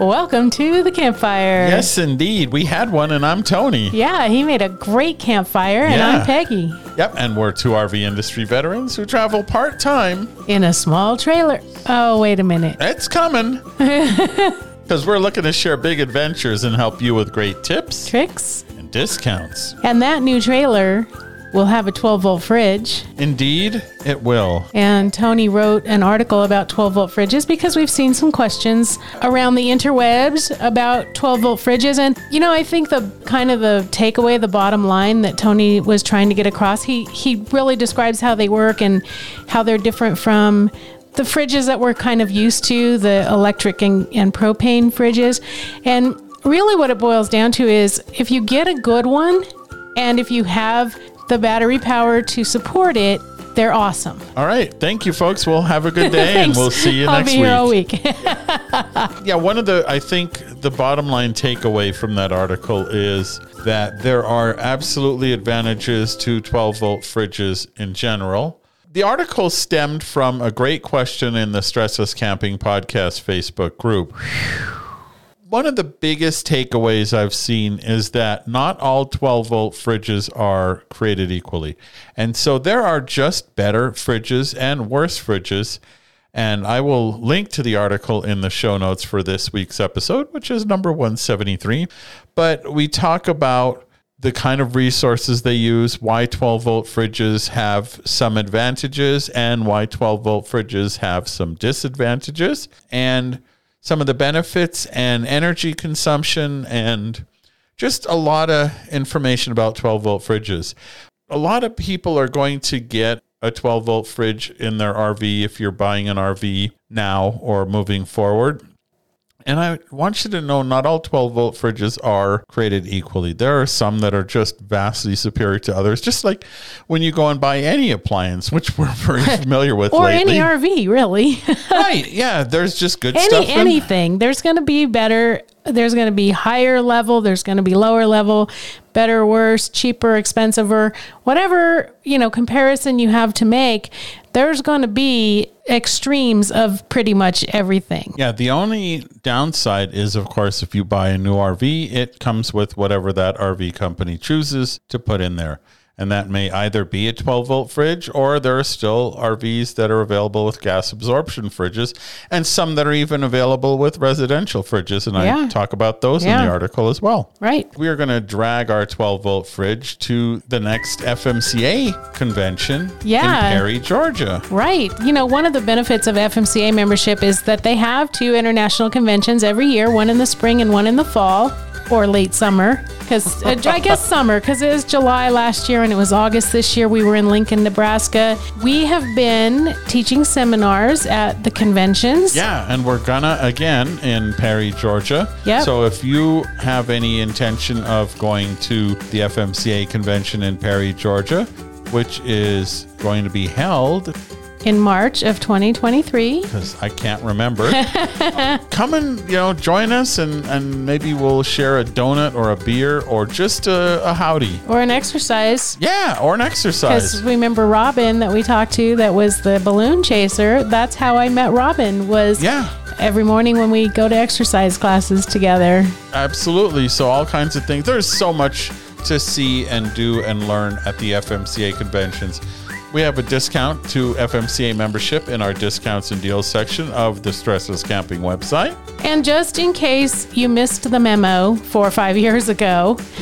Welcome to the campfire. Yes, indeed. We had one, and I'm Tony. Yeah, he made a great campfire, and Yeah. I'm Peggy Yep, and we're two RV industry veterans who travel part time. in a small trailer. Oh, wait a minute. It's coming. Because we're looking to share big adventures and help you with great tips Tricks. and discounts. And that new trailer will have a 12 volt fridge. Indeed, it will. And Tony wrote an article about 12 volt fridges because we've seen some questions around the interwebs about 12 volt fridges. And, you know, I think the kind of the takeaway, the bottom line that Tony was trying to get across, he, he really describes how they work and how they're different from the fridges that we're kind of used to, the electric and, and propane fridges. And really, what it boils down to is if you get a good one and if you have the battery power to support it, they're awesome. All right. Thank you, folks. We'll have a good day, and we'll see you I'll next be here all week. week. Yeah, one of the, I think the bottom line takeaway from that article is that there are absolutely advantages to 12 volt fridges in general. The article stemmed from a great question in the Stressless Camping Podcast Facebook group. One of the biggest takeaways I've seen is that not all 12 volt fridges are created equally. And so there are just better fridges and worse fridges. And I will link to the article in the show notes for this week's episode, which is number 173. But we talk about the kind of resources they use, why 12 volt fridges have some advantages, and why 12 volt fridges have some disadvantages, and some of the benefits and energy consumption, and just a lot of information about 12 volt fridges. A lot of people are going to get a 12 volt fridge in their RV if you're buying an RV now or moving forward. And I want you to know not all 12 volt fridges are created equally. There are some that are just vastly superior to others, just like when you go and buy any appliance, which we're very familiar with or lately. any RV, really. right. Yeah. There's just good any stuff. in- anything. There's going to be better. There's going to be higher level. There's going to be lower level, better, worse, cheaper, expensive, or whatever you know comparison you have to make. There's going to be extremes of pretty much everything. Yeah, the only downside is, of course, if you buy a new RV, it comes with whatever that RV company chooses to put in there. And that may either be a 12 volt fridge or there are still RVs that are available with gas absorption fridges and some that are even available with residential fridges. And I talk about those in the article as well. Right. We are going to drag our 12 volt fridge to the next FMCA convention Yeah. in Perry, Georgia. Right. You know, one of the benefits of FMCA membership is that they have two international conventions every year, one in the spring and one in the fall or late summer. Because uh, I guess summer, because it was July last year and it was August this year. We were in Lincoln, Nebraska. We have been teaching seminars at the conventions. Yeah, and we're gonna again in Perry, Georgia. Yep. So if you have any intention of going to the FMCA convention in Perry, Georgia, which is going to be held In March of 2023. because I can't remember, come and you know join us and and maybe we'll share a donut or a beer or just a, a howdy. Or an exercise. Yeah, or an exercise. Because remember Robin that we talked to that was the balloon chaser. That's how I met Robin was Yeah. every morning when we go to exercise classes together. Absolutely. So all kinds of things. There's so much to see and do and learn at the FMCA conventions. We have a discount to FMCA membership in our discounts and deals section of the Stressless Camping website. And just in case you missed the memo four or five years ago,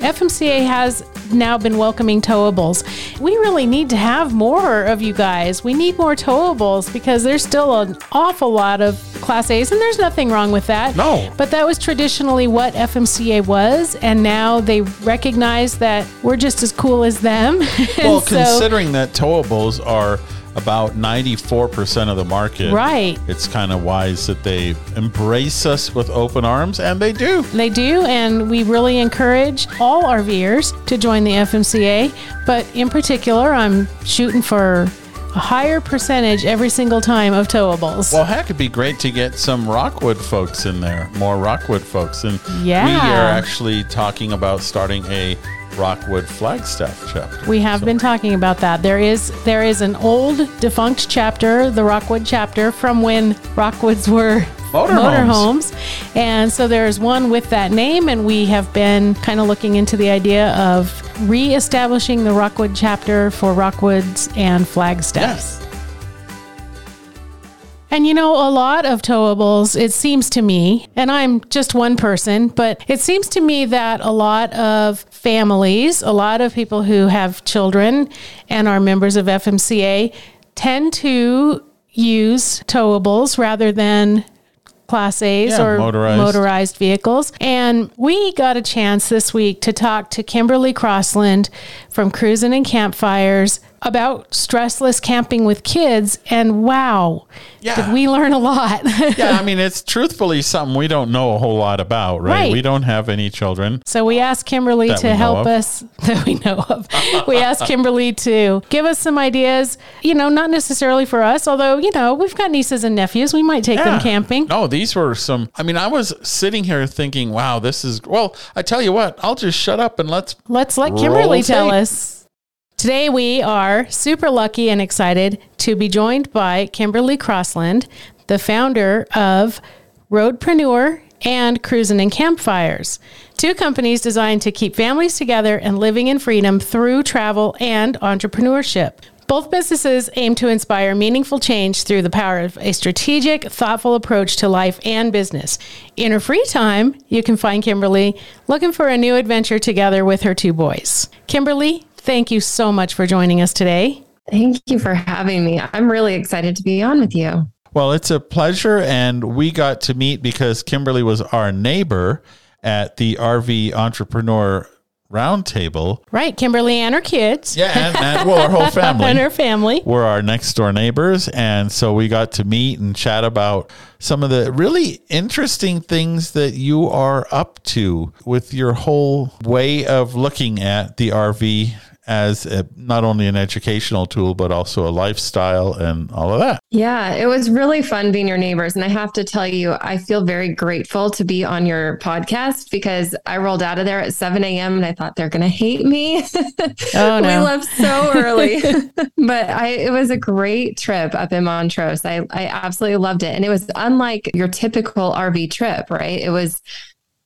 FMCA has now been welcoming towables. We really need to have more of you guys. We need more towables because there's still an awful lot of Class A's, and there's nothing wrong with that. No. But that was traditionally what FMCA was, and now they recognize that we're just as cool as them. Well, so- considering that towables are about 94% of the market. Right. It's kind of wise that they embrace us with open arms, and they do. They do, and we really encourage all RVers to join the FMCA. But in particular, I'm shooting for a higher percentage every single time of towables. Well, heck, it'd be great to get some Rockwood folks in there, more Rockwood folks. And Yeah. we are actually talking about starting a Rockwood Flagstaff chapter. We have So- been talking about that. There is there is an old defunct chapter, the Rockwood chapter, from when Rockwoods were Motorhomes. motorhomes. And so there is one with that name, and we have been kind of looking into the idea of re-establishing the Rockwood chapter for Rockwoods and Flagstaffs. Yes. And you know, a lot of towables, it seems to me, and I'm just one person, but it seems to me that a lot of families, a lot of people who have children and are members of FMCA tend to use towables rather than Class A's Yeah, or motorized. motorized vehicles. And we got a chance this week to talk to Kimberly Crossland from Cruising and Campfires about stressless camping with kids. And wow, Yeah. did we learn a lot? yeah, I mean, it's truthfully something we don't know a whole lot about, right? Right. We don't have any children. So we asked Kimberly to help us that we know of. we asked Kimberly to give us some ideas, you know, not necessarily for us, although, you know, we've got nieces and nephews. We might take them Yeah. camping. No, these were some. I mean, I was sitting here thinking, wow, this is. Well, I tell you what, I'll just shut up and let's. Let's let Kimberly tell tape. us. Today, we are super lucky and excited to be joined by Kimberly Crossland, the founder of Roadpreneur and Cruisin' and Campfires, two companies designed to keep families together and living in freedom through travel and entrepreneurship. Both businesses aim to inspire meaningful change through the power of a strategic, thoughtful approach to life and business. In her free time, you can find Kimberly looking for a new adventure together with her two boys. Kimberly, thank you so much for joining us today. Thank you for having me. I'm really excited to be on with you. Well, it's a pleasure, and we got to meet because Kimberly was our neighbor at the RV Entrepreneur Roundtable. Right, Kimberly and her kids. Yeah, and, and well, our whole family. And her family. were our next door neighbors. And so we got to meet and chat about some of the really interesting things that you are up to with your whole way of looking at the RV as a, not only an educational tool, but also a lifestyle and all of that. Yeah, it was really fun being your neighbors. And I have to tell you, I feel very grateful to be on your podcast because I rolled out of there at 7 a.m. and I thought they're going to hate me. Oh, we left so early. but I, it was a great trip up in Montrose. I, I absolutely loved it. And it was unlike your typical RV trip, right? It was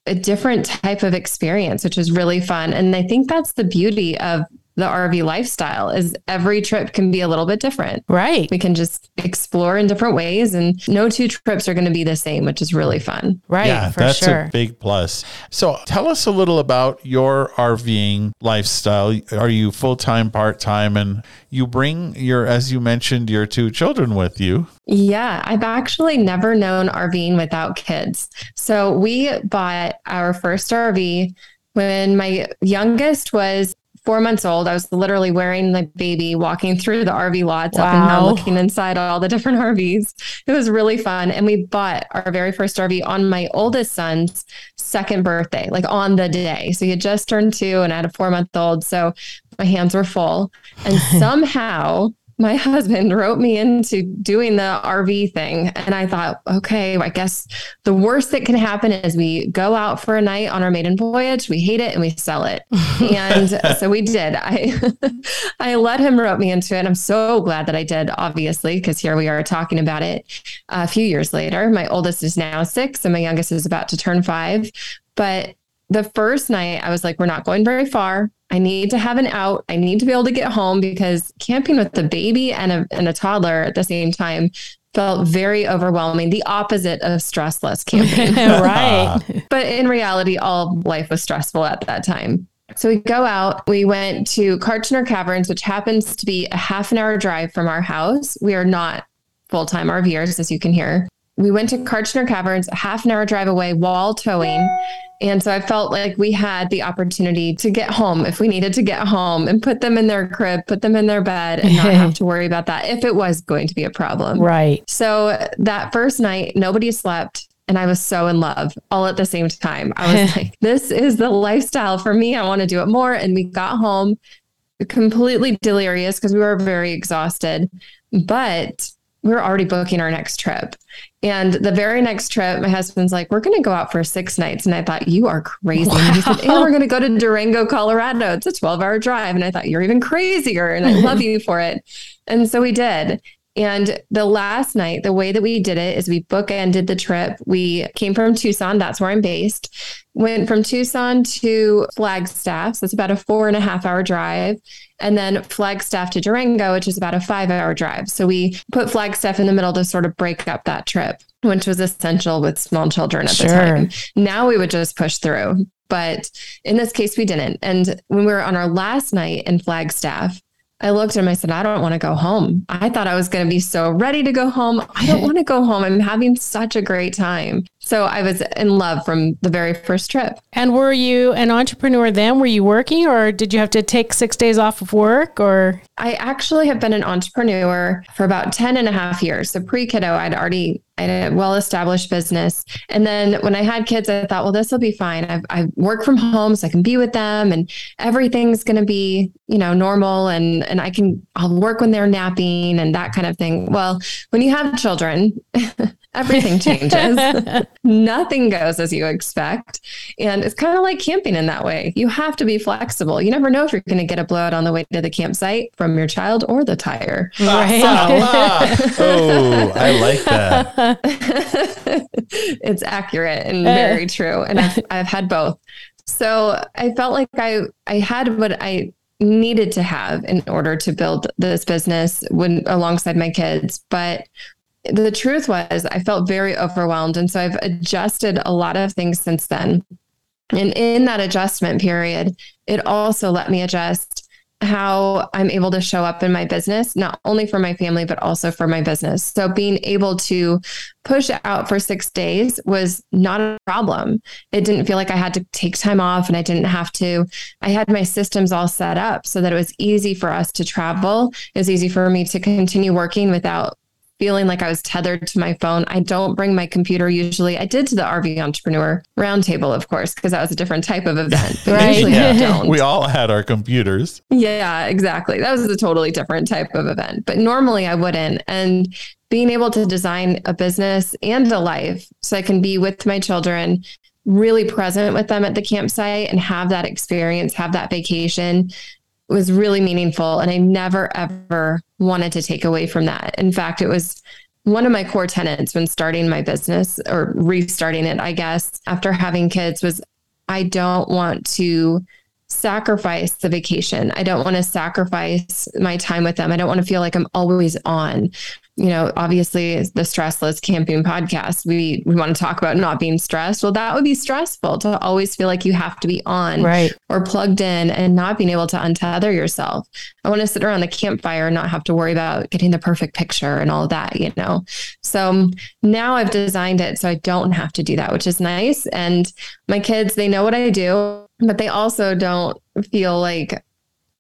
a different type of experience, which was really fun. And I think that's the beauty of the RV lifestyle is every trip can be a little bit different. Right. We can just explore in different ways and no two trips are going to be the same, which is really fun. Right. yeah, for that's sure. a big plus. So tell us a little about your RVing lifestyle. Are you full time, part time? And you bring your, as you mentioned, your two children with you. Yeah, I've actually never known RVing without kids. So we bought our first RV when my youngest was four months old. I was literally wearing the baby, walking through the RV lots up and Wow. down, looking inside all the different RVs. It was really fun. And we bought our very first RV on my oldest son's second birthday, like on the day. So he had just turned two and I had a four month old. So my hands were full. And somehow my husband wrote me into doing the RV thing. And I thought, okay, I guess the worst that can happen is we go out for a night on our maiden voyage, we hate it and we sell it. and so we did. I I let him wrote me into it. I'm so glad that I did, obviously, because here we are talking about it a few years later. My oldest is now six and my youngest is about to turn five. But the first night I was like, we're not going very far. I need to have an out. I need to be able to get home because camping with the baby and a, and a toddler at the same time felt very overwhelming, the opposite of stressless camping. right. but in reality, all life was stressful at that time. So we go out, we went to Kartchner Caverns, which happens to be a half an hour drive from our house. We are not full time RVers, as you can hear. We went to Kartchner Caverns, a half an hour drive away while towing. And so I felt like we had the opportunity to get home if we needed to get home and put them in their crib, put them in their bed, and not have to worry about that if it was going to be a problem. Right. So that first night, nobody slept. And I was so in love all at the same time. I was like, this is the lifestyle for me. I want to do it more. And we got home completely delirious because we were very exhausted. But we were already booking our next trip. And the very next trip, my husband's like, we're going to go out for six nights. And I thought, you are crazy. Wow. And he said, and we're going to go to Durango, Colorado. It's a 12 hour drive. And I thought, you're even crazier. And I love you for it. And so we did. And the last night, the way that we did it is we bookended the trip. We came from Tucson, that's where I'm based. Went from Tucson to Flagstaff. So it's about a four and a half hour drive. And then Flagstaff to Durango, which is about a five hour drive. So we put Flagstaff in the middle to sort of break up that trip, which was essential with small children at sure. the time. Now we would just push through. But in this case, we didn't. And when we were on our last night in Flagstaff, I looked at him. I said, I don't want to go home. I thought I was going to be so ready to go home. I don't want to go home. I'm having such a great time. So I was in love from the very first trip. And were you an entrepreneur then? Were you working or did you have to take six days off of work or? I actually have been an entrepreneur for about 10 and a half years. So pre kiddo, I'd already I had a well established business. And then when I had kids, I thought, well, this will be fine. I've, I work from home so I can be with them and everything's going to be, you know, normal. And, and I can, I'll work when they're napping and that kind of thing. Well, when you have children, everything changes. Nothing goes as you expect. And it's kind of like camping in that way. You have to be flexible. You never know if you're going to get a blowout on the way to the campsite from your child or the tire. Right. oh, I like that. it's accurate and eh. very true. And I've, I've had both. So I felt like I, I had what I needed to have in order to build this business when alongside my kids. But the truth was I felt very overwhelmed. And so I've adjusted a lot of things since then. And in that adjustment period, it also let me adjust how I'm able to show up in my business, not only for my family, but also for my business. So being able to push out for six days was not a problem. It didn't feel like I had to take time off and I didn't have to. I had my systems all set up so that it was easy for us to travel. It was easy for me to continue working without feeling like I was tethered to my phone. I don't bring my computer usually. I did to the RV Entrepreneur Roundtable, of course, because that was a different type of event. right. Yeah. We all had our computers. Yeah, exactly. That was a totally different type of event. But normally I wouldn't. And being able to design a business and a life so I can be with my children, really present with them at the campsite and have that experience, have that vacation was really meaningful. And I never, ever wanted to take away from that. In fact, it was one of my core tenets when starting my business or restarting it, I guess, after having kids was I don't want to sacrifice the vacation. I don't want to sacrifice my time with them. I don't want to feel like I'm always on you know, obviously the stressless camping podcast, we we want to talk about not being stressed. Well, that would be stressful to always feel like you have to be on right. or plugged in and not being able to untether yourself. I want to sit around the campfire and not have to worry about getting the perfect picture and all that, you know. So um, now I've designed it so I don't have to do that, which is nice. And my kids, they know what I do, but they also don't feel like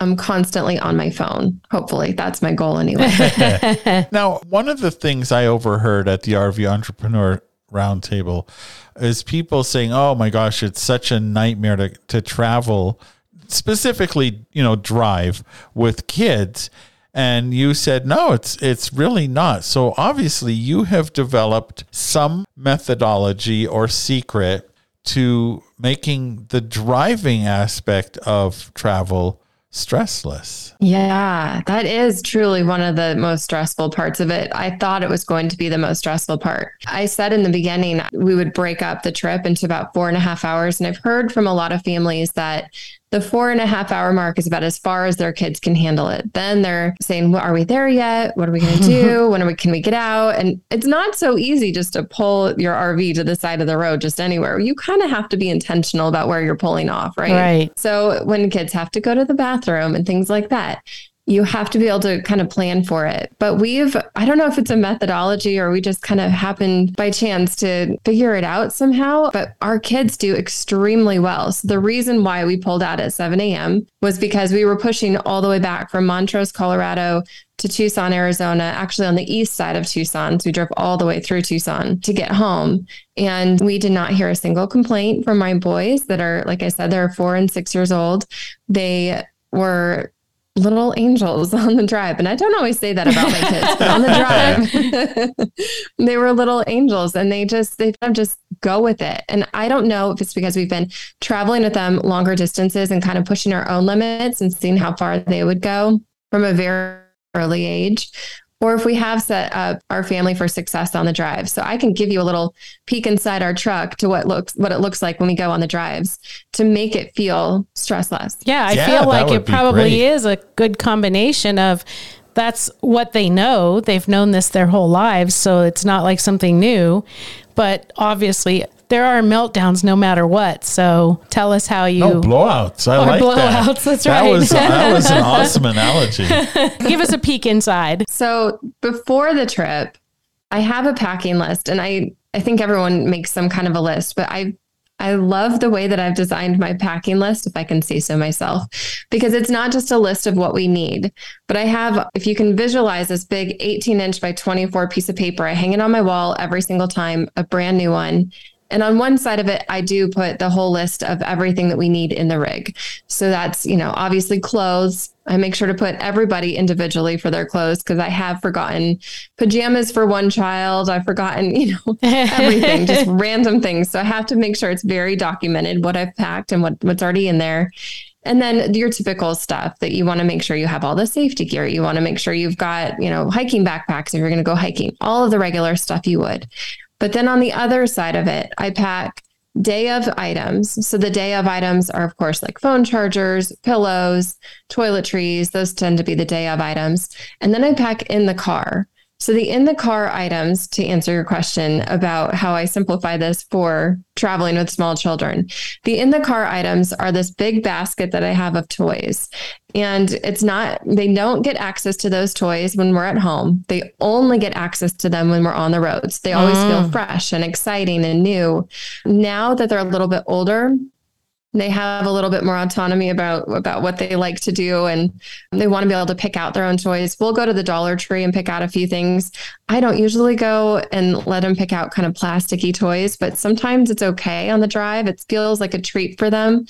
I'm constantly on my phone. Hopefully, that's my goal anyway. now, one of the things I overheard at the RV Entrepreneur Roundtable is people saying, "Oh my gosh, it's such a nightmare to to travel, specifically, you know, drive with kids." And you said, "No, it's it's really not." So obviously, you have developed some methodology or secret to making the driving aspect of travel stressless. Yeah, that is truly one of the most stressful parts of it. I thought it was going to be the most stressful part. I said in the beginning, we would break up the trip into about four and a half hours. And I've heard from a lot of families that the four and a half hour mark is about as far as their kids can handle it. Then they're saying, well, are we there yet? What are we going to do? when are we, can we get out? And it's not so easy just to pull your RV to the side of the road, just anywhere. You kind of have to be intentional about where you're pulling off, right? Right. So when kids have to go to the bathroom and things like that, you have to be able to kind of plan for it. But we've, I don't know if it's a methodology or we just kind of happened by chance to figure it out somehow, but our kids do extremely well. So the reason why we pulled out at 7 a.m. was because we were pushing all the way back from Montrose, Colorado to Tucson, Arizona, actually on the east side of Tucson. So we drove all the way through Tucson to get home. And we did not hear a single complaint from my boys that are, like I said, they're four and six years old. They were little angels on the drive. And I don't always say that about my kids, but on the drive, they were little angels and they just, they just go with it. And I don't know if it's because we've been traveling with them longer distances and kind of pushing our own limits and seeing how far they would go from a very early age or if we have set up our family for success on the drive. So I can give you a little peek inside our truck to what looks what it looks like when we go on the drives to make it feel stressless. Yeah, I Yeah, feel like it probably great. is a good combination of that's what they know. They've known this their whole lives, so it's not like something new. But obviously, there are meltdowns no matter what. So tell us how you No blowouts. I Or like blowouts, that. that's That right. was that was an awesome analogy. give us a peek inside. So before the trip, I have a packing list and I I think everyone makes some kind of a list, but I I love the way that I've designed my packing list, if I can say so myself, because it's not just a list of what we need, but I have, if you can visualize this big 18 inch by 24 piece of paper, I hang it on my wall every single time, a brand new one. And on one side of it, I do put the whole list of everything that we need in the rig. So that's, you know, obviously clothes. I make sure to put everybody individually for their clothes because I have forgotten pajamas for one child. I've forgotten, you know, everything, just random things. So I have to make sure it's very documented what I've packed and what, what's already in there. And then your typical stuff that you want to make sure you have all the safety gear. You want to make sure you've got, you know, hiking backpacks if you're going to go hiking, all of the regular stuff you would. But then on the other side of it, I pack day of items. So the day of items are, of course, like phone chargers, pillows, toiletries. Those tend to be the day of items. And then I pack in the car. So the in the car items, to answer your question about how I simplify this for traveling with small children, the in the car items are this big basket that I have of toys. And it's not, they don't get access to those toys when we're at home. They only get access to them when we're on the roads. They always feel mm. fresh and exciting and new. Now that they're a little bit older, they have a little bit more autonomy about about what they like to do and they want to be able to pick out their own toys we'll go to the dollar tree and pick out a few things i don't usually go and let them pick out kind of plasticky toys but sometimes it's okay on the drive it feels like a treat for them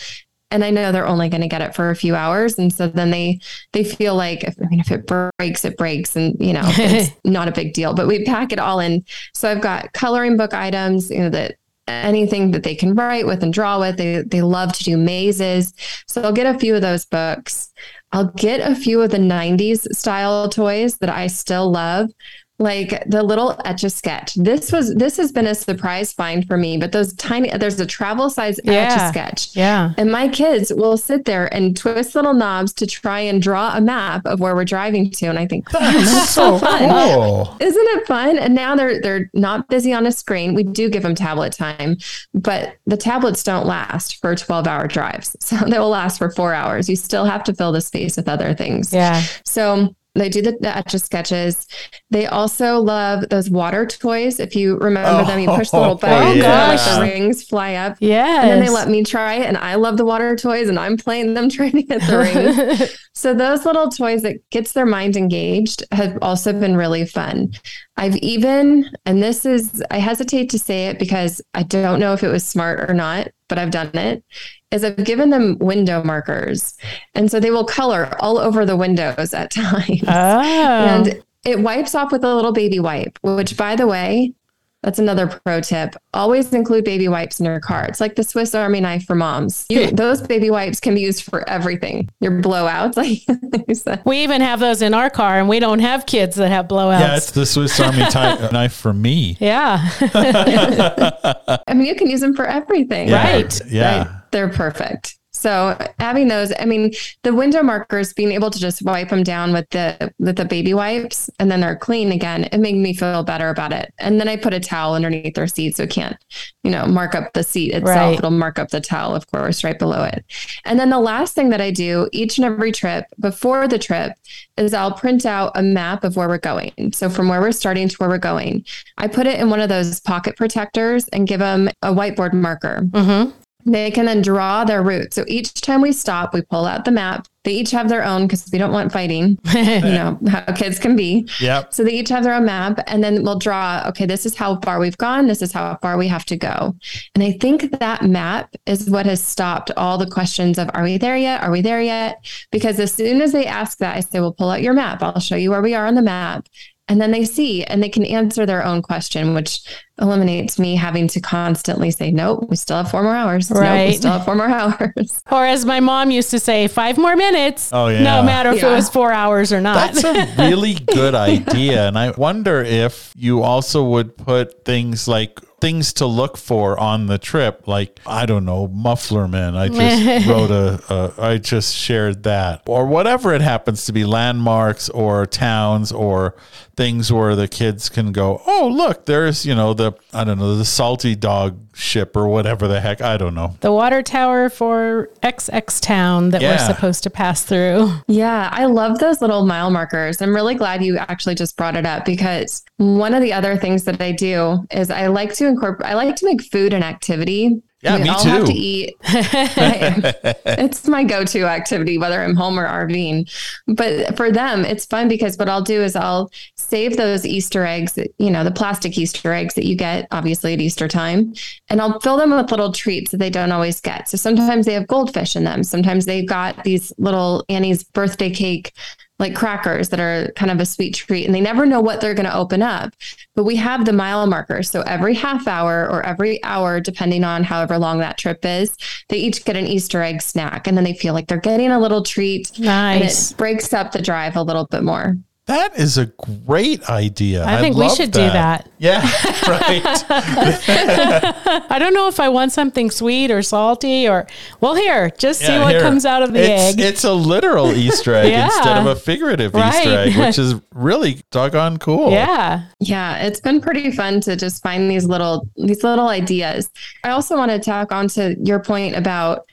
and I know they're only going to get it for a few hours, and so then they they feel like if, I mean if it breaks, it breaks, and you know it's not a big deal. But we pack it all in. So I've got coloring book items, you know that anything that they can write with and draw with. They they love to do mazes. So I'll get a few of those books. I'll get a few of the 90s style toys that I still love. Like the little etch a sketch. This was this has been a surprise find for me, but those tiny there's a travel size etch a sketch. Yeah. And my kids will sit there and twist little knobs to try and draw a map of where we're driving to. And I think, That's so cool. isn't it fun? And now they're they're not busy on a screen. We do give them tablet time, but the tablets don't last for 12 hour drives. So they will last for four hours. You still have to fill the space with other things. Yeah. So they do the, the etch a sketches. They also love those water toys. If you remember them, you push the little Oh, button, and gosh. like the rings fly up. Yeah. And then they let me try it, and I love the water toys, and I'm playing them trying to get the rings. so those little toys that gets their mind engaged have also been really fun. I've even, and this is, I hesitate to say it because I don't know if it was smart or not, but I've done it. Is I've given them window markers, and so they will color all over the windows at times. Oh. And it wipes off with a little baby wipe, which, by the way, that's another pro tip. Always include baby wipes in your car. It's like the Swiss Army knife for moms. You, those baby wipes can be used for everything. Your blowouts, like you said. we even have those in our car, and we don't have kids that have blowouts. Yeah, it's the Swiss Army type knife for me. yeah. I mean, you can use them for everything. Yeah. Right. Yeah. Right? They're perfect. So having those, I mean, the window markers, being able to just wipe them down with the with the baby wipes, and then they're clean again. It made me feel better about it. And then I put a towel underneath their seat, so it can't, you know, mark up the seat itself. Right. It'll mark up the towel, of course, right below it. And then the last thing that I do each and every trip before the trip is I'll print out a map of where we're going. So from where we're starting to where we're going, I put it in one of those pocket protectors and give them a whiteboard marker. Mm-hmm. They can then draw their route. So each time we stop, we pull out the map. They each have their own because we don't want fighting, you know, how kids can be. Yep. So they each have their own map and then we'll draw, okay, this is how far we've gone. This is how far we have to go. And I think that map is what has stopped all the questions of, are we there yet? Are we there yet? Because as soon as they ask that, I say, well, pull out your map. I'll show you where we are on the map. And then they see and they can answer their own question, which eliminates me having to constantly say, nope, we still have four more hours. Nope, we still have four more hours. Or as my mom used to say, five more minutes. Oh, yeah. No matter if it was four hours or not. That's a really good idea. And I wonder if you also would put things like things to look for on the trip, like, I don't know, muffler Mufflerman. I just wrote a, a, I just shared that. Or whatever it happens to be, landmarks or towns or things where the kids can go, oh, look, there's, you know, the, I don't know, the salty dog ship or whatever the heck. I don't know. the water tower for XX town that we're supposed to pass through. Yeah, I love those little mile markers. I'm really glad you actually just brought it up because one of the other things that I do is I like to incorporate, I like to make food an activity. Yeah, we me all have too. to eat. it's my go-to activity, whether I'm home or RVing. But for them, it's fun because what I'll do is I'll save those Easter eggs, you know, the plastic Easter eggs that you get obviously at Easter time, and I'll fill them with little treats that they don't always get. So sometimes they have goldfish in them. Sometimes they've got these little Annie's birthday cake like crackers that are kind of a sweet treat and they never know what they're going to open up. But we have the mile markers. So every half hour or every hour, depending on however long that trip is, they each get an Easter egg snack and then they feel like they're getting a little treat. Nice. And it breaks up the drive a little bit more. That is a great idea. I think we love should do that. Yeah, right. I don't know if I want something sweet or salty or, well, here, just see what here. comes out of the it's, egg. It's a literal Easter egg Yeah. instead of a figurative Right. Easter egg, which is really doggone cool. yeah. Yeah, it's been pretty fun to just find these little these little ideas. I also want to tack on to your point about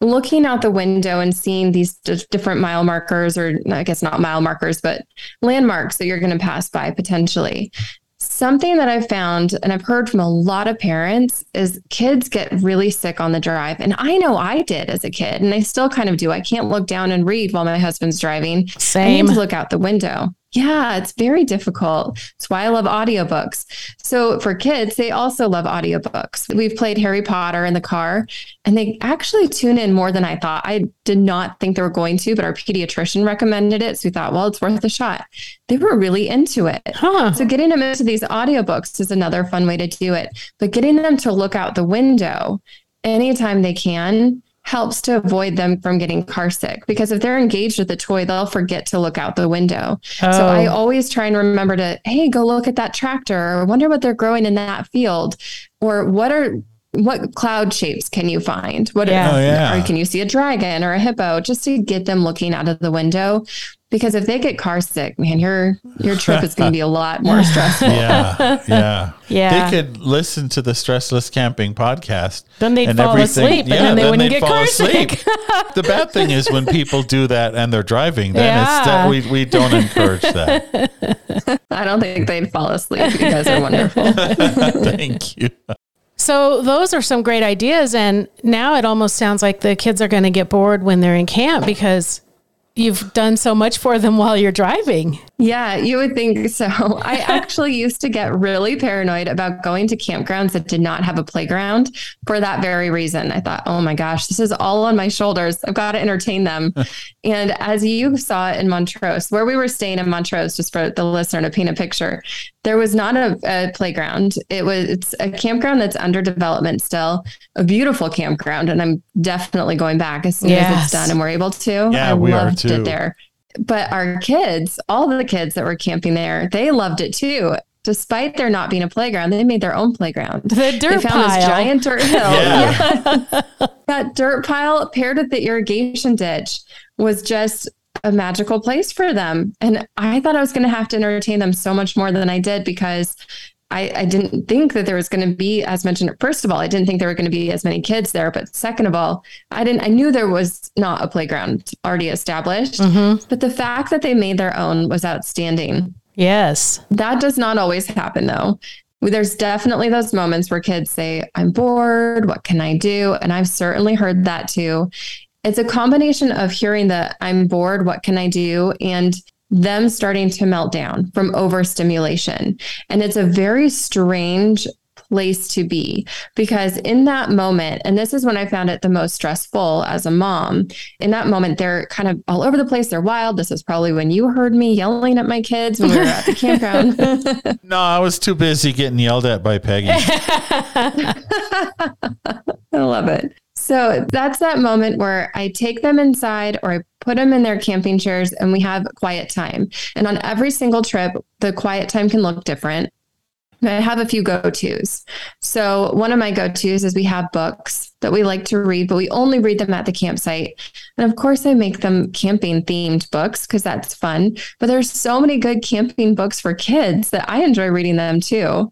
looking out the window and seeing these d- different mile markers or I guess not mile markers but landmarks that you're going to pass by potentially. Something that I've found and I've heard from a lot of parents is kids get really sick on the drive. And I know I did as a kid, and I still kind of do. I can't look down and read while my husband's driving. Same. I need to look out the window. Yeah, it's very difficult. That's why I love audiobooks. So for kids, they also love audiobooks. We've played Harry Potter in the car and they actually tune in more than I thought. I did not think they were going to, but our pediatrician recommended it. So we thought, well, it's worth a shot. They were really into it. Huh. So getting them into these audiobooks is another fun way to do it. But getting them to look out the window anytime they can helps to avoid them from getting car sick because if they're engaged with the toy, they'll forget to look out the window. So Oh. I always try and remember to, hey, go look at that tractor or wonder what they're growing in that field or what are what cloud shapes can you find? What Yeah. Oh, yeah. or can you see a dragon or a hippo just to get them looking out of the window? Because if they get car sick, man, your your trip is going to be a lot more stressful. Yeah, yeah, Yeah. They could listen to the Stressless Camping podcast. Then they'd and fall everything- asleep, and then they wouldn't they'd get fall car asleep. sick. the bad thing is when people do that and they're driving, then Yeah. it's that we we don't encourage that. I don't think they'd fall asleep. You guys are wonderful. Thank you. So those are some great ideas. And now it almost sounds like the kids are going to get bored when they're in camp because you've done so much for them while you're driving. Yeah, you would think so. I actually used to get really paranoid about going to campgrounds that did not have a playground for that very reason. I thought, oh my gosh, this is all on my shoulders. I've got to entertain them. and as you saw in Montrose, where we were staying in Montrose, just for the listener to paint a picture, there was not a, a playground. It was it's a campground that's under development still, a beautiful campground, and I'm definitely going back as soon as it's done and we're able to. Yeah, I we are loved too. it there but our kids, all the kids that were camping there, they loved it too. despite there not being a playground, they made their own playground. The They dirt found pile. this giant dirt hill. Yeah. Yeah. that dirt pile paired with the irrigation ditch was just a magical place for them. And I thought I was going to have to entertain them so much more than I did because I, I didn't think that there was going to be, as mentioned, first of all, I didn't think there were going to be as many kids there. But second of all, I didn't, I knew there was not a playground already established. Mhm. But the fact that they made their own was outstanding. Yes. That does not always happen though. There's definitely those moments where kids say, I'm bored. What can I do? And I've certainly heard that too. It's a combination of hearing the I'm bored. What can I do? And them starting to melt down from overstimulation. And it's a very strange place to be because in that moment, and this is when I found it the most stressful as a mom, in that moment, they're kind of all over the place. They're wild. This is probably when you heard me yelling at my kids when we were at the campground. No, I was too busy getting yelled at by Peggy. I love it. So that's that moment where I take them inside or I put them in their camping chairs and we have quiet time. And on every single trip, the quiet time can look different. I have a few go tos. So, one of my go tos is we have books that we like to read, but we only read them at the campsite. And of course, I make them camping themed books because that's fun. But there's so many good camping books for kids that I enjoy reading them too.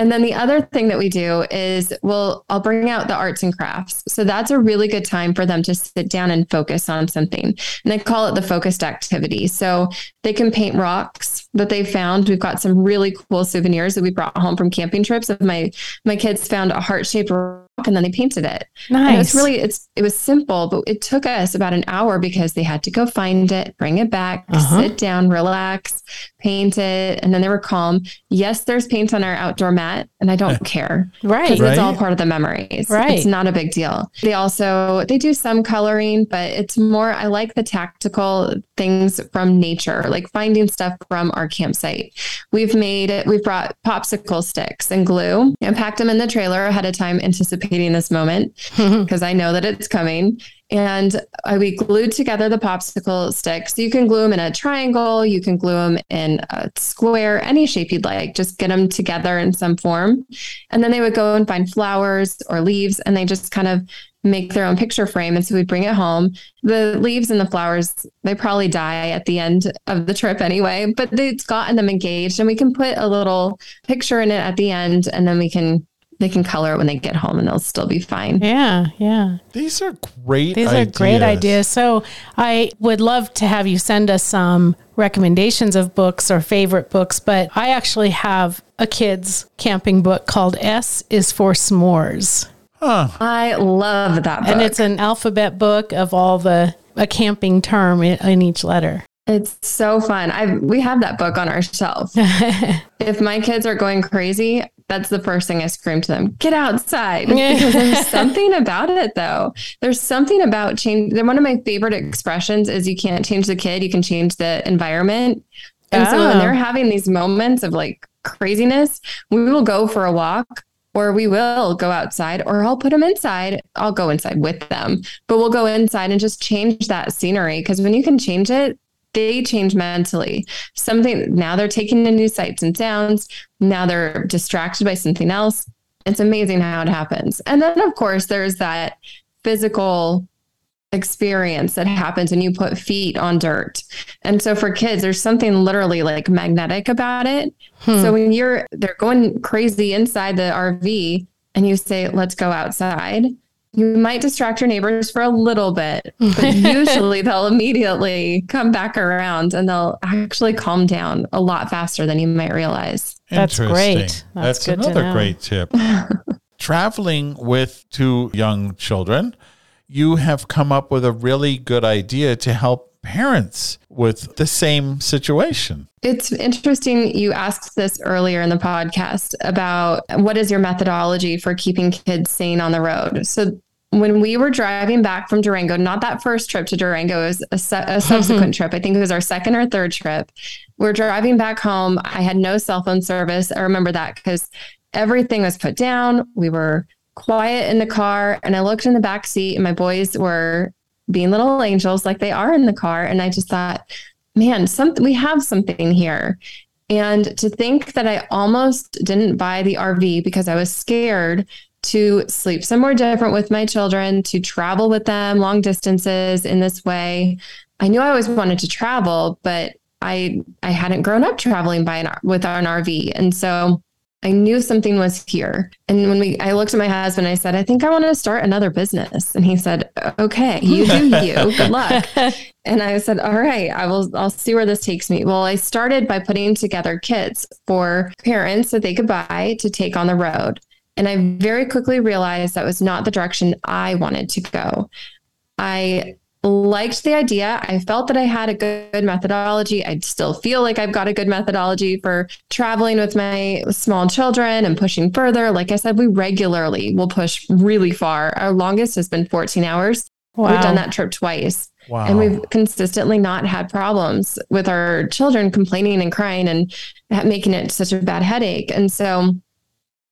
And then the other thing that we do is we'll I'll bring out the arts and crafts. So that's a really good time for them to sit down and focus on something. And I call it the focused activity. So they can paint rocks that they found. We've got some really cool souvenirs that we brought home from camping trips. Of my my kids found a heart-shaped rock and then they painted it. And Nice. it's really it's it was simple, but it took us about an hour because they had to go find it, bring it back, Uh-huh. sit down, relax, paint it, and then they were calm. Yes, there's paint on our outdoor mat, and I don't care right. because it's all part of the memories. Right. It's not a big deal. They also they do some coloring, but it's more I like the tactical things from nature, like finding stuff from our campsite. We've made it, we've brought popsicle sticks and glue and packed them in the trailer ahead of time, anticipating this moment because I know that it's coming. And we glued together the popsicle sticks. You can glue them in a triangle, you can glue them in a square, any shape you'd like. Just get them together in some form. And then they would go and find flowers or leaves and they just kind of make their own picture frame. And so we'd bring it home. The leaves and the flowers, they probably die at the end of the trip anyway, but it's gotten them engaged and we can put a little picture in it at the end and then we can they can color it when they get home and they'll still be fine. Yeah, yeah. These are great These ideas. are great ideas. So I would love to have you send us some recommendations of books or favorite books, but I actually have a kids camping book called S is for S'mores. I love that book. And it's an alphabet book of all the a camping term in, in each letter. It's so fun. I we have that book on our shelf. if my kids are going crazy, that's the first thing I scream to them: "Get outside!" Because there's something about it, though. There's something about change. One of my favorite expressions is "You can't change the kid; you can change the environment." And so when Oh. they're having these moments of like craziness, we will go for a walk. Or we will go outside, or I'll put them inside. I'll go inside with them, but we'll go inside and just change that scenery. Because when you can change it, they change mentally. Something now they're taking in new sights and sounds. Now they're distracted by something else. It's amazing how it happens. And then, of course, there's that physical experience that happens when you put feet on dirt. And so for kids, there's something literally like magnetic about it. So hmm. when you're they're going crazy inside the RV and you say, let's go outside, you might distract your neighbors for a little bit, but usually they'll immediately come back around and they'll actually calm down a lot faster than you might realize. That's great. That's That's, good to another know. great tip. Traveling with two young children, you have come up with a really good idea to help parents with the same situation. It's interesting you asked this earlier in the podcast about what is your methodology for keeping kids sane on the road. So when we were driving back from Durango, not that first trip to Durango, it was a, su- a subsequent trip. I think it was our second or third trip. We're driving back home. I had no cell phone service. I remember that because everything was put down. We were quiet in the car, and I looked in the back seat, and my boys were being little angels like they are in the car. And I just thought, man, something we have something here. And to think that I almost didn't buy the RV because I was scared to sleep somewhere different with my children, to travel with them long distances in this way. I knew I always wanted to travel, but I I hadn't grown up traveling by an with an RV, and so I knew something was here. And when we, I looked at my husband, I said, I think I want to start another business. And he said, okay, you do you, good luck. And I said, all right, I will, I'll see where this takes me. Well, I started by putting together kits for parents that they could buy to take on the road. And I very quickly realized that was not the direction I wanted to go. I liked the idea. I felt that I had a good methodology. I still feel like I've got a good methodology for traveling with my small children and pushing further. Like I said, we regularly will push really far. Our longest has been 14 hours. Wow. We've done that trip twice. Wow. And we've consistently not had problems with our children complaining and crying and making it such a bad headache. And so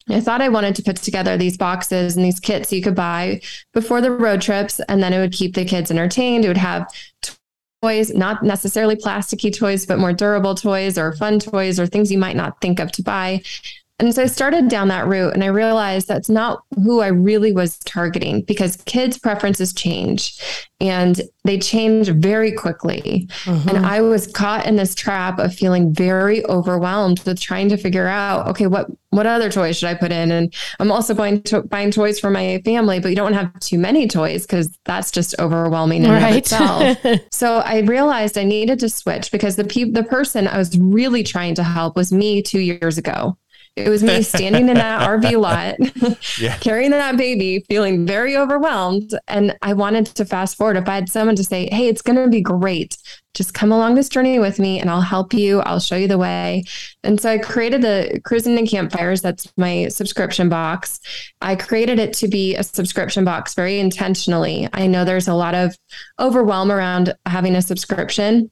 I thought I wanted to put together these boxes and these kits you could buy before the road trips, and then it would keep the kids entertained. It would have toys, not necessarily plasticky toys, but more durable toys or fun toys or things you might not think of to buy. And so I started down that route and I realized that's not who I really was targeting because kids' preferences change and they change very quickly. Mm-hmm. And I was caught in this trap of feeling very overwhelmed with trying to figure out, okay, what what other toys should I put in? And I'm also going to buying toys for my family, but you don't have too many toys because that's just overwhelming in right. itself. so I realized I needed to switch because the pe- the person I was really trying to help was me two years ago. It was me standing in that RV lot, yeah. carrying that baby, feeling very overwhelmed. And I wanted to fast forward. If I had someone to say, Hey, it's going to be great. Just come along this journey with me and I'll help you. I'll show you the way. And so I created the Cruising and Campfires. That's my subscription box. I created it to be a subscription box very intentionally. I know there's a lot of overwhelm around having a subscription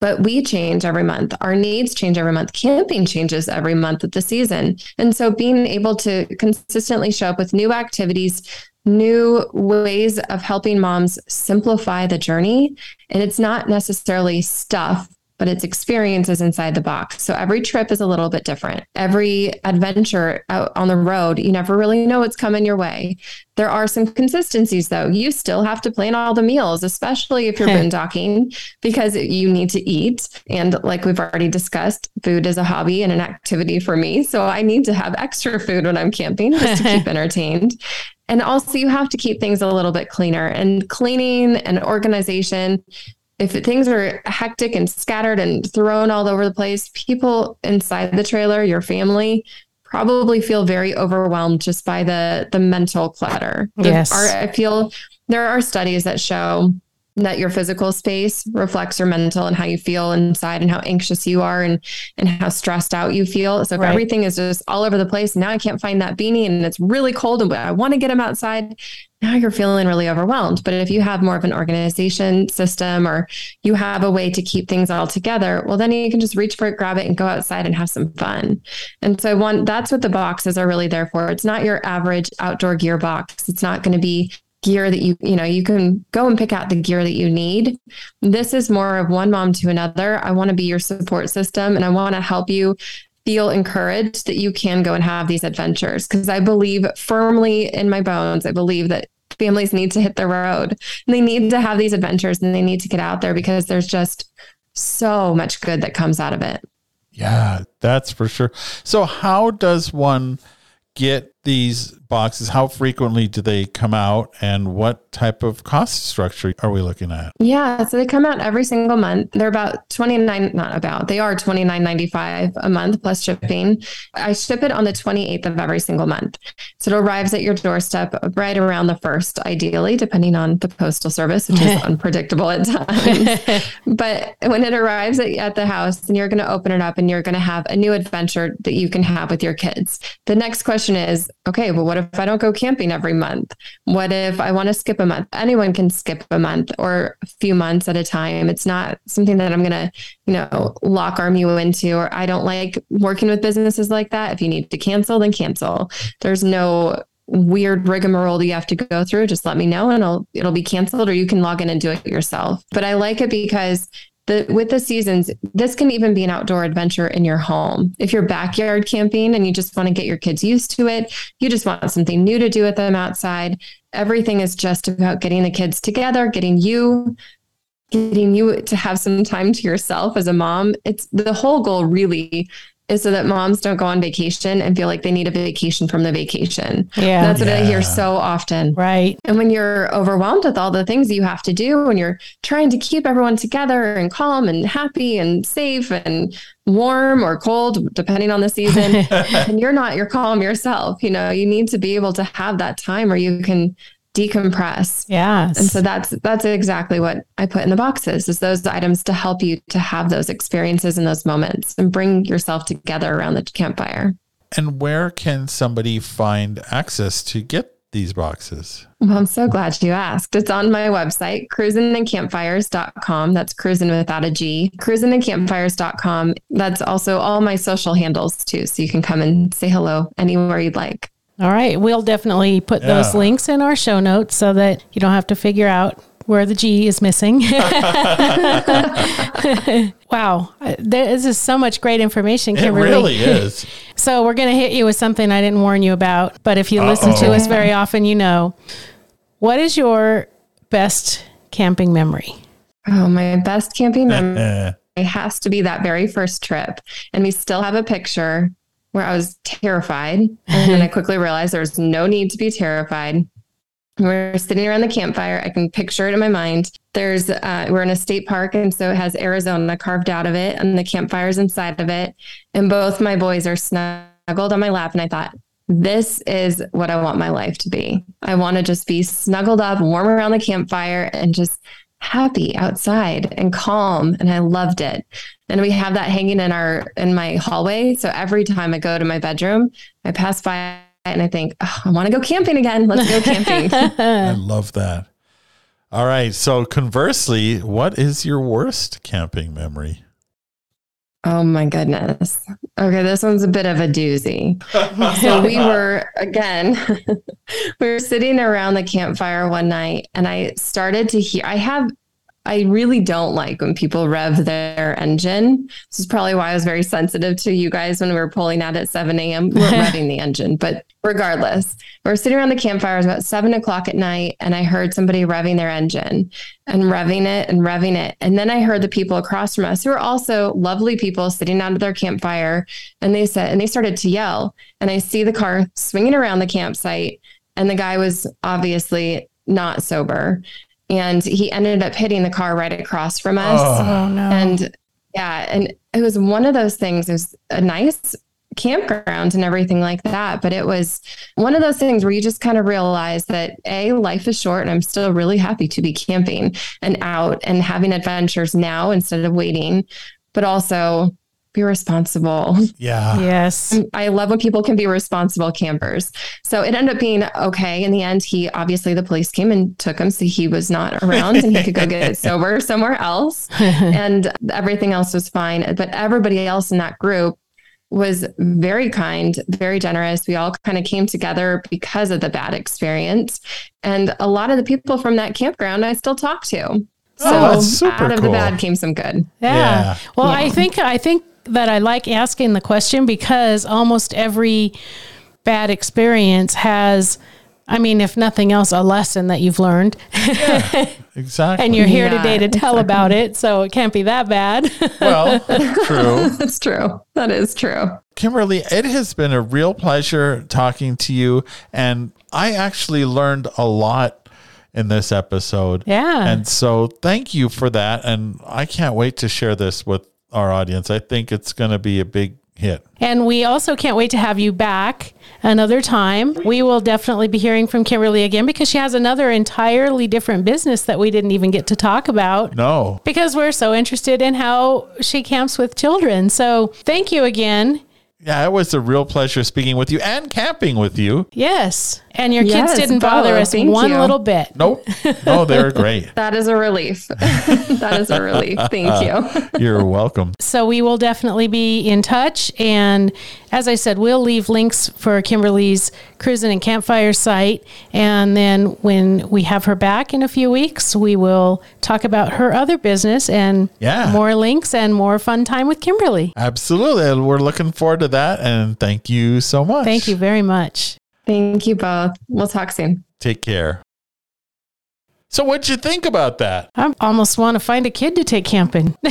but we change every month. Our needs change every month. Camping changes every month of the season. And so being able to consistently show up with new activities, new ways of helping moms simplify the journey. And it's not necessarily stuff but it's experiences inside the box. So every trip is a little bit different. Every adventure out on the road, you never really know what's coming your way. There are some consistencies though. You still have to plan all the meals, especially if you're boondocking, because you need to eat. And like we've already discussed, food is a hobby and an activity for me. So I need to have extra food when I'm camping just to keep entertained. And also, you have to keep things a little bit cleaner. And cleaning and organization if things are hectic and scattered and thrown all over the place, people inside the trailer, your family, probably feel very overwhelmed just by the the mental clutter. Yes, are, I feel there are studies that show that your physical space reflects your mental and how you feel inside and how anxious you are and and how stressed out you feel. So if right. everything is just all over the place, now I can't find that beanie and it's really cold and I want to get him outside. Now you're feeling really overwhelmed. But if you have more of an organization system or you have a way to keep things all together, well, then you can just reach for it, grab it, and go outside and have some fun. And so one that's what the boxes are really there for. It's not your average outdoor gear box. It's not going to be gear that you you know you can go and pick out the gear that you need this is more of one mom to another i want to be your support system and i want to help you feel encouraged that you can go and have these adventures because i believe firmly in my bones i believe that families need to hit the road. And they need to have these adventures and they need to get out there because there's just so much good that comes out of it. Yeah that's for sure. So how does one get these boxes? How frequently do they come out and what type of cost structure are we looking at? Yeah, so they come out every single month. They're about 29 not about. They are 29.95 a month plus shipping. I ship it on the 28th of every single month. So it arrives at your doorstep right around the first ideally depending on the postal service, which is unpredictable at times. but when it arrives at, at the house and you're going to open it up and you're going to have a new adventure that you can have with your kids. The next question is, okay, well what if I don't go camping every month? What if I want to skip a month? Anyone can skip a month or a few months at a time. It's not something that I'm going to, you know, lock arm you into, or I don't like working with businesses like that. If you need to cancel, then cancel. There's no weird rigmarole that you have to go through. Just let me know and it'll, it'll be canceled or you can log in and do it yourself. But I like it because the with the seasons, this can even be an outdoor adventure in your home. If you're backyard camping and you just want to get your kids used to it, you just want something new to do with them outside. Everything is just about getting the kids together, getting you getting you to have some time to yourself as a mom. It's the whole goal really is so that moms don't go on vacation and feel like they need a vacation from the vacation. Yeah. That's what I hear so often. Right. And when you're overwhelmed with all the things you have to do, when you're trying to keep everyone together and calm and happy and safe and warm or cold, depending on the season, and you're not, you're calm yourself. You know, you need to be able to have that time where you can decompress. Yes. And so that's that's exactly what I put in the boxes is those items to help you to have those experiences and those moments and bring yourself together around the campfire. And where can somebody find access to get these boxes? Well, I'm so glad you asked. It's on my website, cruisinandcampfires.com. That's cruising without a G. Cruisinandcampfires.com. That's also all my social handles too. So you can come and say hello anywhere you'd like. All right. We'll definitely put those links in our show notes so that you don't have to figure out where the G is missing. wow. This is so much great information, It Kimberly. really is. So we're going to hit you with something I didn't warn you about, but if you listen to us very often, you know. What is your best camping memory? Oh, my best camping memory Eh. has to be that very first trip. And we still have a picture where I was terrified. And then I quickly realized there was no need to be terrified. We're sitting around the campfire. I can picture it in my mind. There's, uh, we're in a state park, and so it has Arizona carved out of it, and the campfire's inside of it. And both my boys are snuggled on my lap. And I thought, this is what I want my life to be. I want to just be snuggled up, warm around the campfire, and just happy outside and calm. And I loved it. And we have that hanging in our in my hallway. So every time I go to my bedroom, I pass by and I think, oh, I want to go camping again. Let's go camping. I love that. All right. So, conversely, what is your worst camping memory? Oh my goodness. Okay, this one's a bit of a doozy. So we were again, we were sitting around the campfire one night and I started to hear I have I really don't like when people rev their engine. This is probably why I was very sensitive to you guys when we were pulling out at 7 a.m. We weren't revving the engine, but regardless, we're sitting around the campfire. It was about seven o'clock at night, and I heard somebody revving their engine and revving it and revving it. And then I heard the people across from us who are also lovely people sitting out at their campfire, and they said, and they started to yell. And I see the car swinging around the campsite, and the guy was obviously not sober. And he ended up hitting the car right across from us. Oh. Oh, no. And yeah, and it was one of those things. It was a nice campground and everything like that. But it was one of those things where you just kind of realize that A, life is short and I'm still really happy to be camping and out and having adventures now instead of waiting, but also be responsible. Yeah. yes. I love when people can be responsible campers. So it ended up being okay. In the end, he obviously the police came and took him, so he was not around and he could go get sober somewhere else. and everything else was fine. But everybody else in that group was very kind, very generous. We all kind of came together because of the bad experience. And a lot of the people from that campground I still talk to. Oh, so Oh, that's super out of the bad came some good. Yeah. Yeah. Well, Yeah. I think I think that I like asking the question because almost every bad experience has I mean, if nothing else, a lesson that you've learned. Exactly. and you're here Yeah, today to tell about it, so it can't be that bad. well, true. That's true. That is true. Kimberly, it has been a real pleasure talking to you. And I actually learned a lot in this episode. Yeah. And so thank you for that. And I can't wait to share this with our audience. I think it's going to be a big hit. And we also can't wait to have you back another time. We will definitely be hearing from Kimberly again because she has another entirely different business that we didn't even get to talk about. No. Because we're so interested in how she camps with children. So thank you again. Yeah, it was a real pleasure speaking with you and camping with you. Yes. And your Yes, kids didn't bother us thank one you. little bit. Nope. No, they're great. That is a relief. that is a relief. Thank you. You're welcome. So we will definitely be in touch. And as I said, we'll leave links for Kimberly's Cruising and Campfire site. And then when we have her back in a few weeks, we will talk about her other business and Yeah. more links and more fun time with Kimberly. Absolutely. We're looking forward to that. And thank you so much. Thank you very much. Thank you both. We'll talk soon. Take care. So, what'd you think about that? I almost want to find a kid to take camping.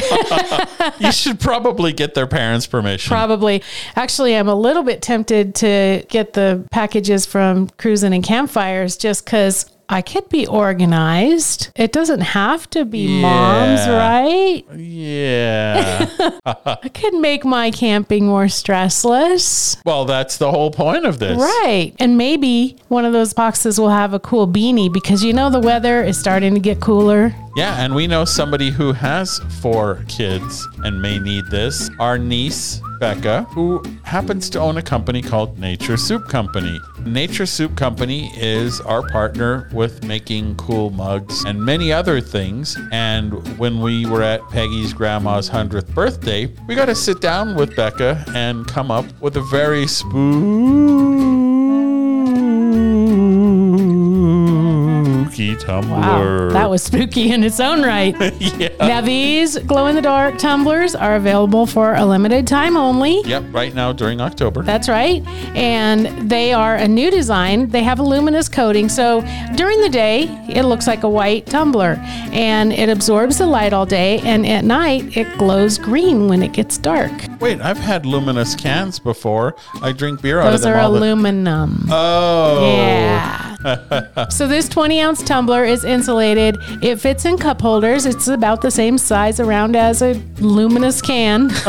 You should probably get their parents' permission. Probably. Actually, I'm a little bit tempted to get the packages from Cruising and Campfires just because I could be organized. It doesn't have to be mom's, right? Yeah. I could make my camping more stressless. well, that's the whole point of this. Right. And maybe one of those boxes will have a cool beanie because you know the weather is starting to get cooler. Yeah, and we know somebody who has four kids and may need this. Our niece, Becca, who happens to own a company called Nature Soup Company. Nature Soup Company is our partner with making cool mugs and many other things. And when we were at Peggy's grandma's 100th birthday, we got to sit down with Becca and come up with a very spooky tumbler. Wow. That was spooky in its own right. yeah. Now, these glow in the dark tumblers are available for a limited time only. Yep, right now during October. That's right. And they are a new design. They have a luminous coating. So during the day, it looks like a white tumbler and it absorbs the light all day. And at night, it glows green when it gets dark. Wait, I've had luminous cans before. I drink beer out of Those are all the aluminum. Oh. Yeah. So this 20 ounce tumbler is insulated. It fits in cup holders. It's about the same size around as a luminous can.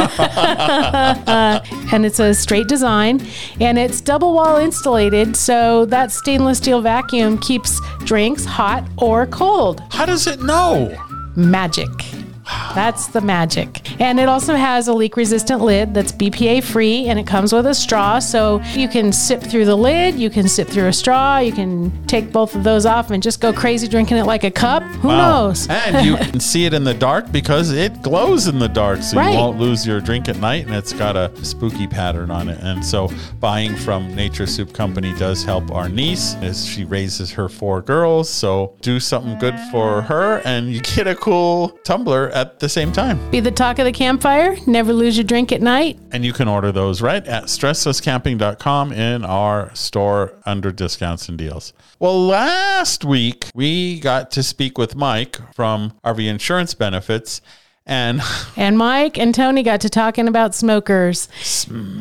and it's a straight design. And it's double wall insulated. So that stainless steel vacuum keeps drinks hot or cold. How does it know? Magic. That's the magic. And it also has a leak resistant lid that's BPA free and it comes with a straw. So you can sip through the lid, you can sip through a straw, you can take both of those off and just go crazy drinking it like a cup. Who Wow. knows? and you can see it in the dark because it glows in the dark, so Right. you won't lose your drink at night. And it's got a spooky pattern on it. And so, buying from Nature Soup Company does help our niece as she raises her four girls. So, do something good for her, and you get a cool tumbler at the same time. Be the talk of the campfire. Never lose your drink at night. And you can order those right at stresslesscamping.com in our store under discounts and deals. Well, last week we got to speak with Mike from RV Insurance Benefits. And And Mike and Tony got to talking about smokers.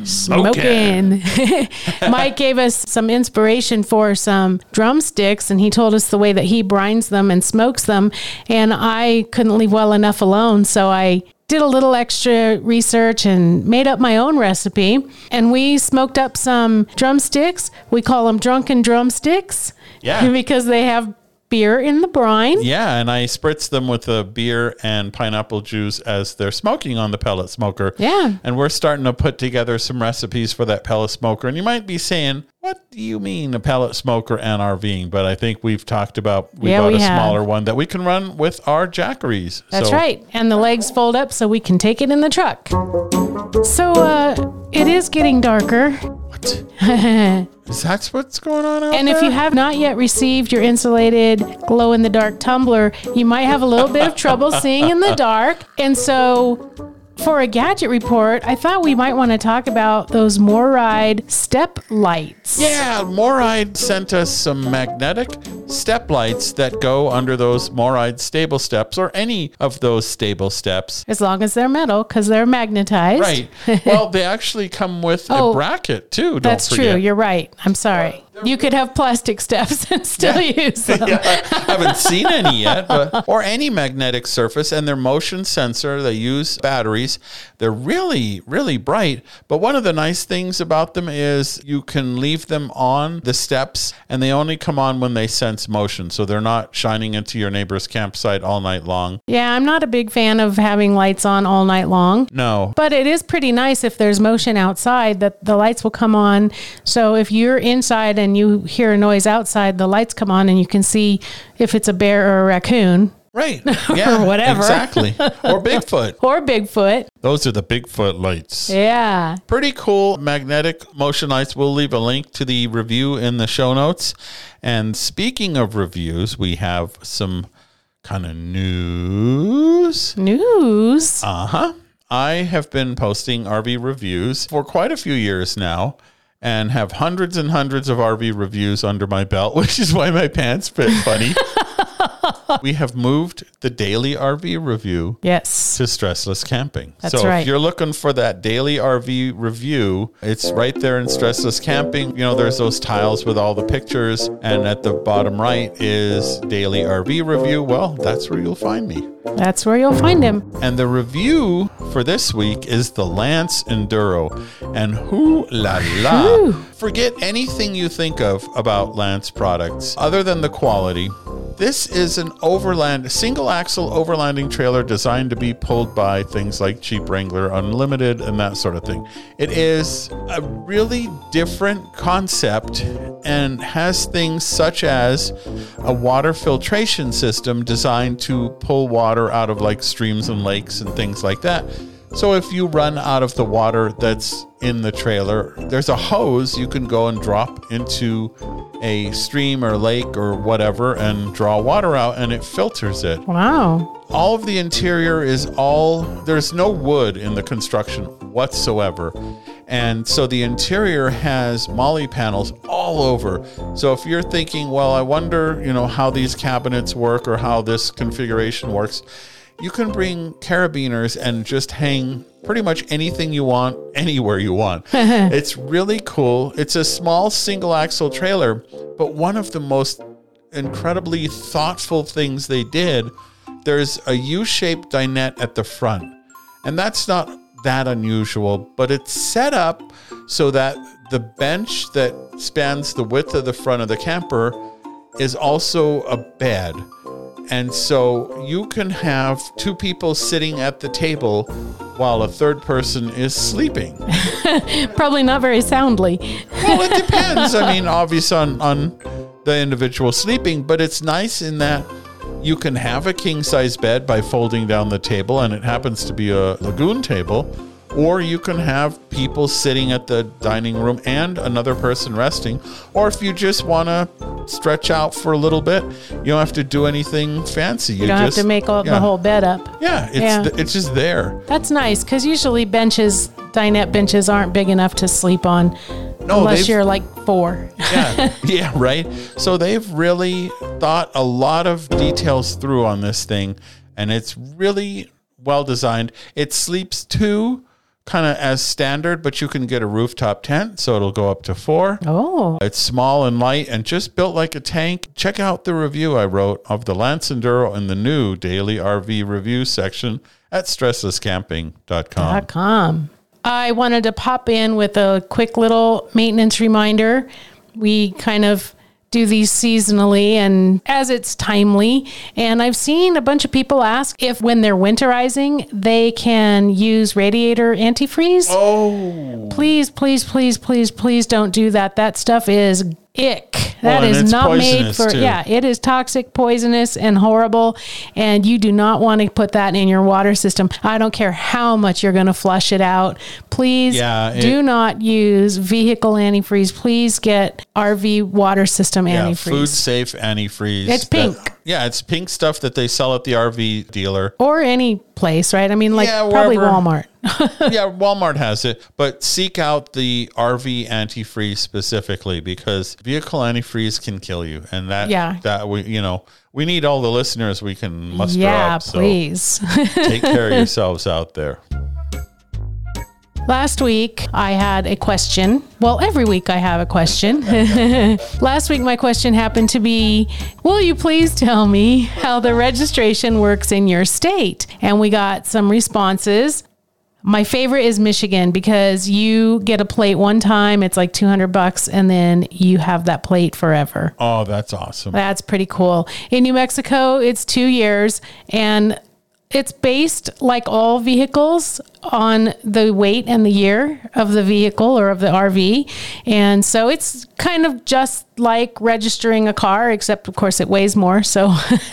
Smoking. Mike gave us some inspiration for some drumsticks, and he told us the way that he brines them and smokes them. And I couldn't leave well enough alone, so I did a little extra research and made up my own recipe. And we smoked up some drumsticks. We call them drunken drumsticks. Yeah. because they have beer in the brine. yeah, and I spritz them with a beer and pineapple juice as they're smoking on the pellet smoker. Yeah. And we're starting to put together some recipes for that pellet smoker. And you might be saying, what do you mean a pellet smoker and RVing? But I think we've talked about we Yeah, bought we a have. smaller one that we can run with our Jackeries. That's So- right. And the legs fold up so we can take it in the truck. So uh, it is getting darker. And Is that what's going on out if there? you have not yet received your insulated glow in the dark tumbler, you might have a little bit of trouble seeing in the dark. And so for a gadget report, I thought we might want to talk about those MORryde step lights. Yeah, MORryde sent us some magnetic step lights that go under those MORryde stable steps or any of those stable steps. As long as they're metal, because they're magnetized. Right. well, they actually come with Oh, a bracket too. Don't That's forget. true. You're right. I'm sorry. You could have plastic steps and still use them. i haven't seen any yet, but, or any magnetic surface, and their motion sensor. They use batteries. They're really, really bright. But one of the nice things about them is you can leave them on the steps, and they only come on when they sense motion. So they're not shining into your neighbor's campsite all night long. Yeah, I'm not a big fan of having lights on all night long. No. But it is pretty nice if there's motion outside that the lights will come on. So if you're inside and you hear a noise outside, the lights come on and you can see if it's a bear or a raccoon. Right. Yeah. Or whatever. Exactly. Or Bigfoot. or Bigfoot. Those are the Bigfoot lights. Yeah. Pretty cool magnetic motion lights. We'll leave a link to the review in the show notes. And speaking of reviews, we have some kind of news. News. Uh huh. I have been posting RV reviews for quite a few years now and have hundreds and hundreds of RV reviews under my belt, which is why my pants fit funny. we have moved the daily RV review yes. to stressless camping. That's so right. if you're looking for that daily RV review, it's right there in stressless camping. You know, there's those tiles with all the pictures, and at the bottom right is daily RV review. Well, that's where you'll find me. That's where you'll find him. And the review for this week is the Lance Enduro. And whoo la la. Forget anything you think of about Lance products other than the quality. This is an overland, single axle overlanding trailer designed to be pulled by things like Jeep Wrangler Unlimited and that sort of thing. It is a really different concept and has things such as a water filtration system designed to pull water out of like streams and lakes and things like that. So if you run out of the water that's in the trailer, there's a hose you can go and drop into a stream or lake or whatever and draw water out and it filters it. Wow. All of the interior is all there's no wood in the construction whatsoever. And so the interior has MOLLE panels all over. So if you're thinking, well, I wonder, you know, how these cabinets work or how this configuration works, you can bring carabiners and just hang pretty much anything you want anywhere you want. it's really cool. It's a small single axle trailer, but one of the most incredibly thoughtful things they did, there's a U-shaped dinette at the front. And that's not that unusual, but it's set up so that the bench that spans the width of the front of the camper is also a bed. And so you can have two people sitting at the table while a third person is sleeping. Probably not very soundly. Well, it depends. I mean, obvious on on the individual sleeping, but it's nice in that you can have a king size bed by folding down the table, and it happens to be a Lagun table. Or you can have people sitting at the dining room and another person resting. Or if you just want to stretch out for a little bit, you don't have to do anything fancy. You, You don't just, have to make all, yeah. the whole bed up. Yeah, it's Yeah. th- it's just there. That's nice because usually benches, dinette benches, aren't big enough to sleep on No, unless you're like four. yeah, yeah, right. So they've really thought a lot of details through on this thing, and it's really well designed. It sleeps two kind of as standard, but you can get a rooftop tent, so it'll go up to four. Oh, It's small and light and just built like a tank. Check out the review I wrote of the Lance Enduro in the new daily RV review section at stresslesscamping.com. com. I wanted to pop in with a quick little maintenance reminder. We kind of do these seasonally and as it's timely. And I've seen a bunch of people ask if when they're winterizing, they can use radiator antifreeze. Oh, Please, please, please, please, please don't do that. That stuff is ick. That Well, is not made for, too. yeah, it is toxic, poisonous, and horrible. And you do not want to put that in your water system. I don't care how much you're going to flush it out. Please Yeah, it- do not use vehicle antifreeze. Please get RV water system yeah, antifreeze. food safe antifreeze. It's that- pink. yeah, it's pink stuff that they sell at the RV dealer. or any place, right? I mean, like Yeah, probably. Walmart. yeah, Walmart has it, but seek out the RV antifreeze specifically because vehicle antifreeze can kill you, and that Yeah. that we you know we need all the listeners we can muster yeah, up. So please. take care of yourselves out there. Last week, I had a question. Well, every week I have a question. Last week, my question happened to be Will you please tell me how the registration works in your state? And we got some responses. My favorite is Michigan because you get a plate one time, it's like 200 bucks, and then you have that plate forever. Oh, that's awesome. That's pretty cool. In New Mexico, it's two years. And it's based like all vehicles on the weight and the year of the vehicle or of the RV. And so it's kind of just like registering a car, except of course it weighs more. So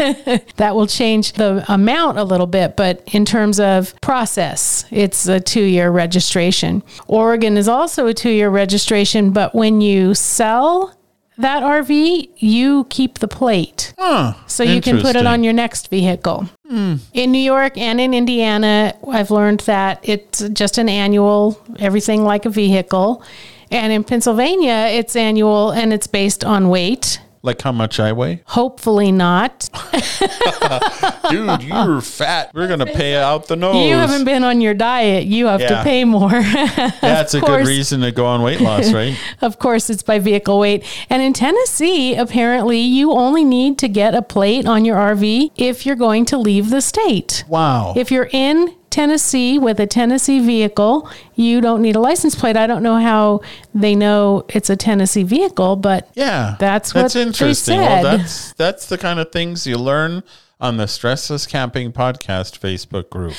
that will change the amount a little bit. But in terms of process, it's a two year registration. Oregon is also a two year registration, but when you sell that RV, you keep the plate. Huh, So you can put it on your next vehicle. Hmm. In New York and in Indiana, I've learned that it's just an annual, everything like a vehicle. And in Pennsylvania, it's annual and it's based on weight. Like how much I weigh? Hopefully not. Dude, you're fat. We're going to pay out the nose. You haven't been on your diet. You have to pay more. That's a good reason to go on weight loss, right? Of course, it's by vehicle weight. And in Tennessee, apparently, you only need to get a plate on your RV if you're going to leave the state. Wow. If you're in Tennessee with a Tennessee vehicle, you don't need a license plate. I don't know how they know it's a Tennessee vehicle, but yeah. That's what they interesting. Well, that's that's the kind of things you learn on the Stressless Camping Podcast Facebook group.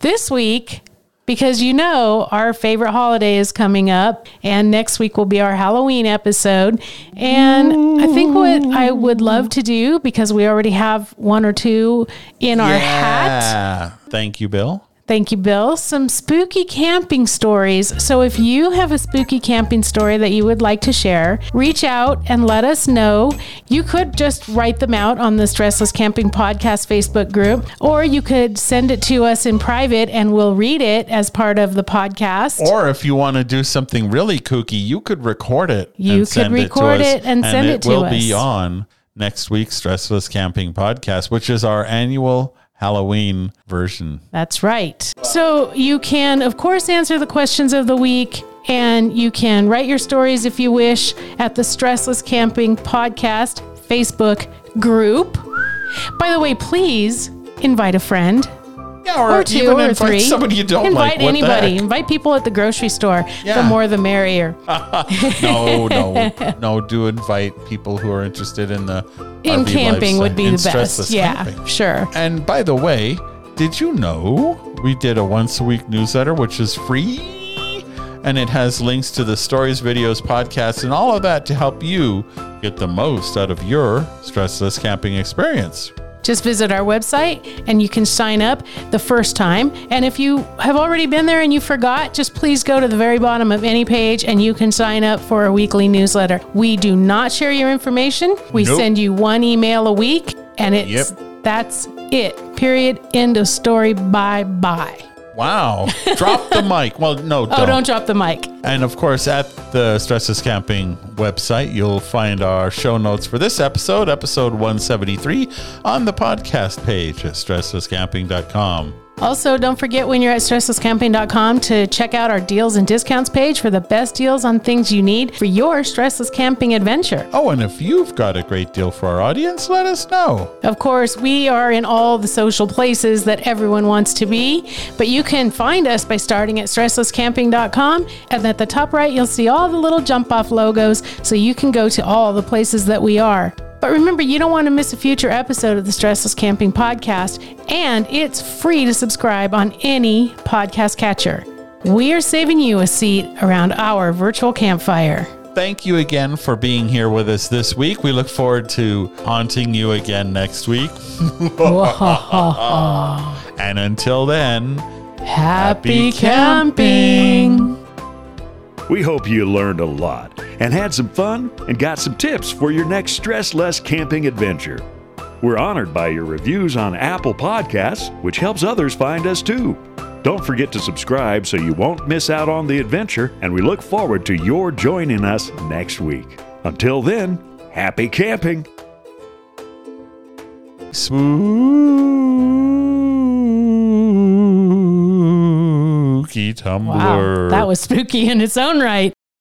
this week, because you know our favorite holiday is coming up, and next week will be our Halloween episode. And I think what I would love to do, because we already have one or two in our hat. Thank you, Bill. Thank you, Bill. Some spooky camping stories. So, if you have a spooky camping story that you would like to share, reach out and let us know. You could just write them out on the Stressless Camping Podcast Facebook group, or you could send it to us in private and we'll read it as part of the podcast. Or if you want to do something really kooky, you could record it. You and could send record it, to us, it and send it to will us. be on next week's Stressless Camping Podcast, which is our annual Halloween version. That's right. So you can, of course, answer the questions of the week. And you can write your stories if you wish at the Stressless Camping Podcast Facebook group. By the way, please invite a friend Yeah, or, or two or invite three. somebody you don't invite like. Anybody. Invite people at the grocery store. Yeah. The more, the merrier. no, no, no. Do invite people who are interested in the In RV camping would be the best. Yeah, camping. sure. And by the way, did you know we did a once a week newsletter, which is free? And it has links to the stories, videos, podcasts, and all of that to help you get the most out of your stressless camping experience. Just visit our website and you can sign up the first time. And if you have already been there and you forgot, just please go to the very bottom of any page and you can sign up for a weekly newsletter. We do not share your information. We Nope. send you one email a week and it's Yep. that's it. Period. End of story. Bye bye. Wow. Drop the mic. Well, no, Oh, don't. don't drop the mic. And of course, at the Stressless Camping website, you'll find our show notes for this episode, episode 173, on the podcast page at stresslesscamping.com. Also, don't forget when you're at stresslesscamping.com to check out our deals and discounts page for the best deals on things you need for your stressless camping adventure. Oh, and if you've got a great deal for our audience, let us know. Of course, we are in all the social places that everyone wants to be, but you can find us by starting at stresslesscamping.com. And at the top right, you'll see all the little jump off logos so you can go to all the places that we are. But remember, you don't want to miss a future episode of the Stressless Camping Podcast, and it's free to subscribe on any podcast catcher. We are saving you a seat around our virtual campfire. Thank you again for being here with us this week. We look forward to haunting you again next week. And until then, Happy camping! We hope you learned a lot and had some fun and got some tips for your next stress less camping adventure. We're honored by your reviews on Apple Podcasts, which helps others find us too. Don't forget to subscribe so you won't miss out on the adventure, and we look forward to your joining us next week. Until then, happy camping! Spooky tumbler. Wow, that was spooky in its own right.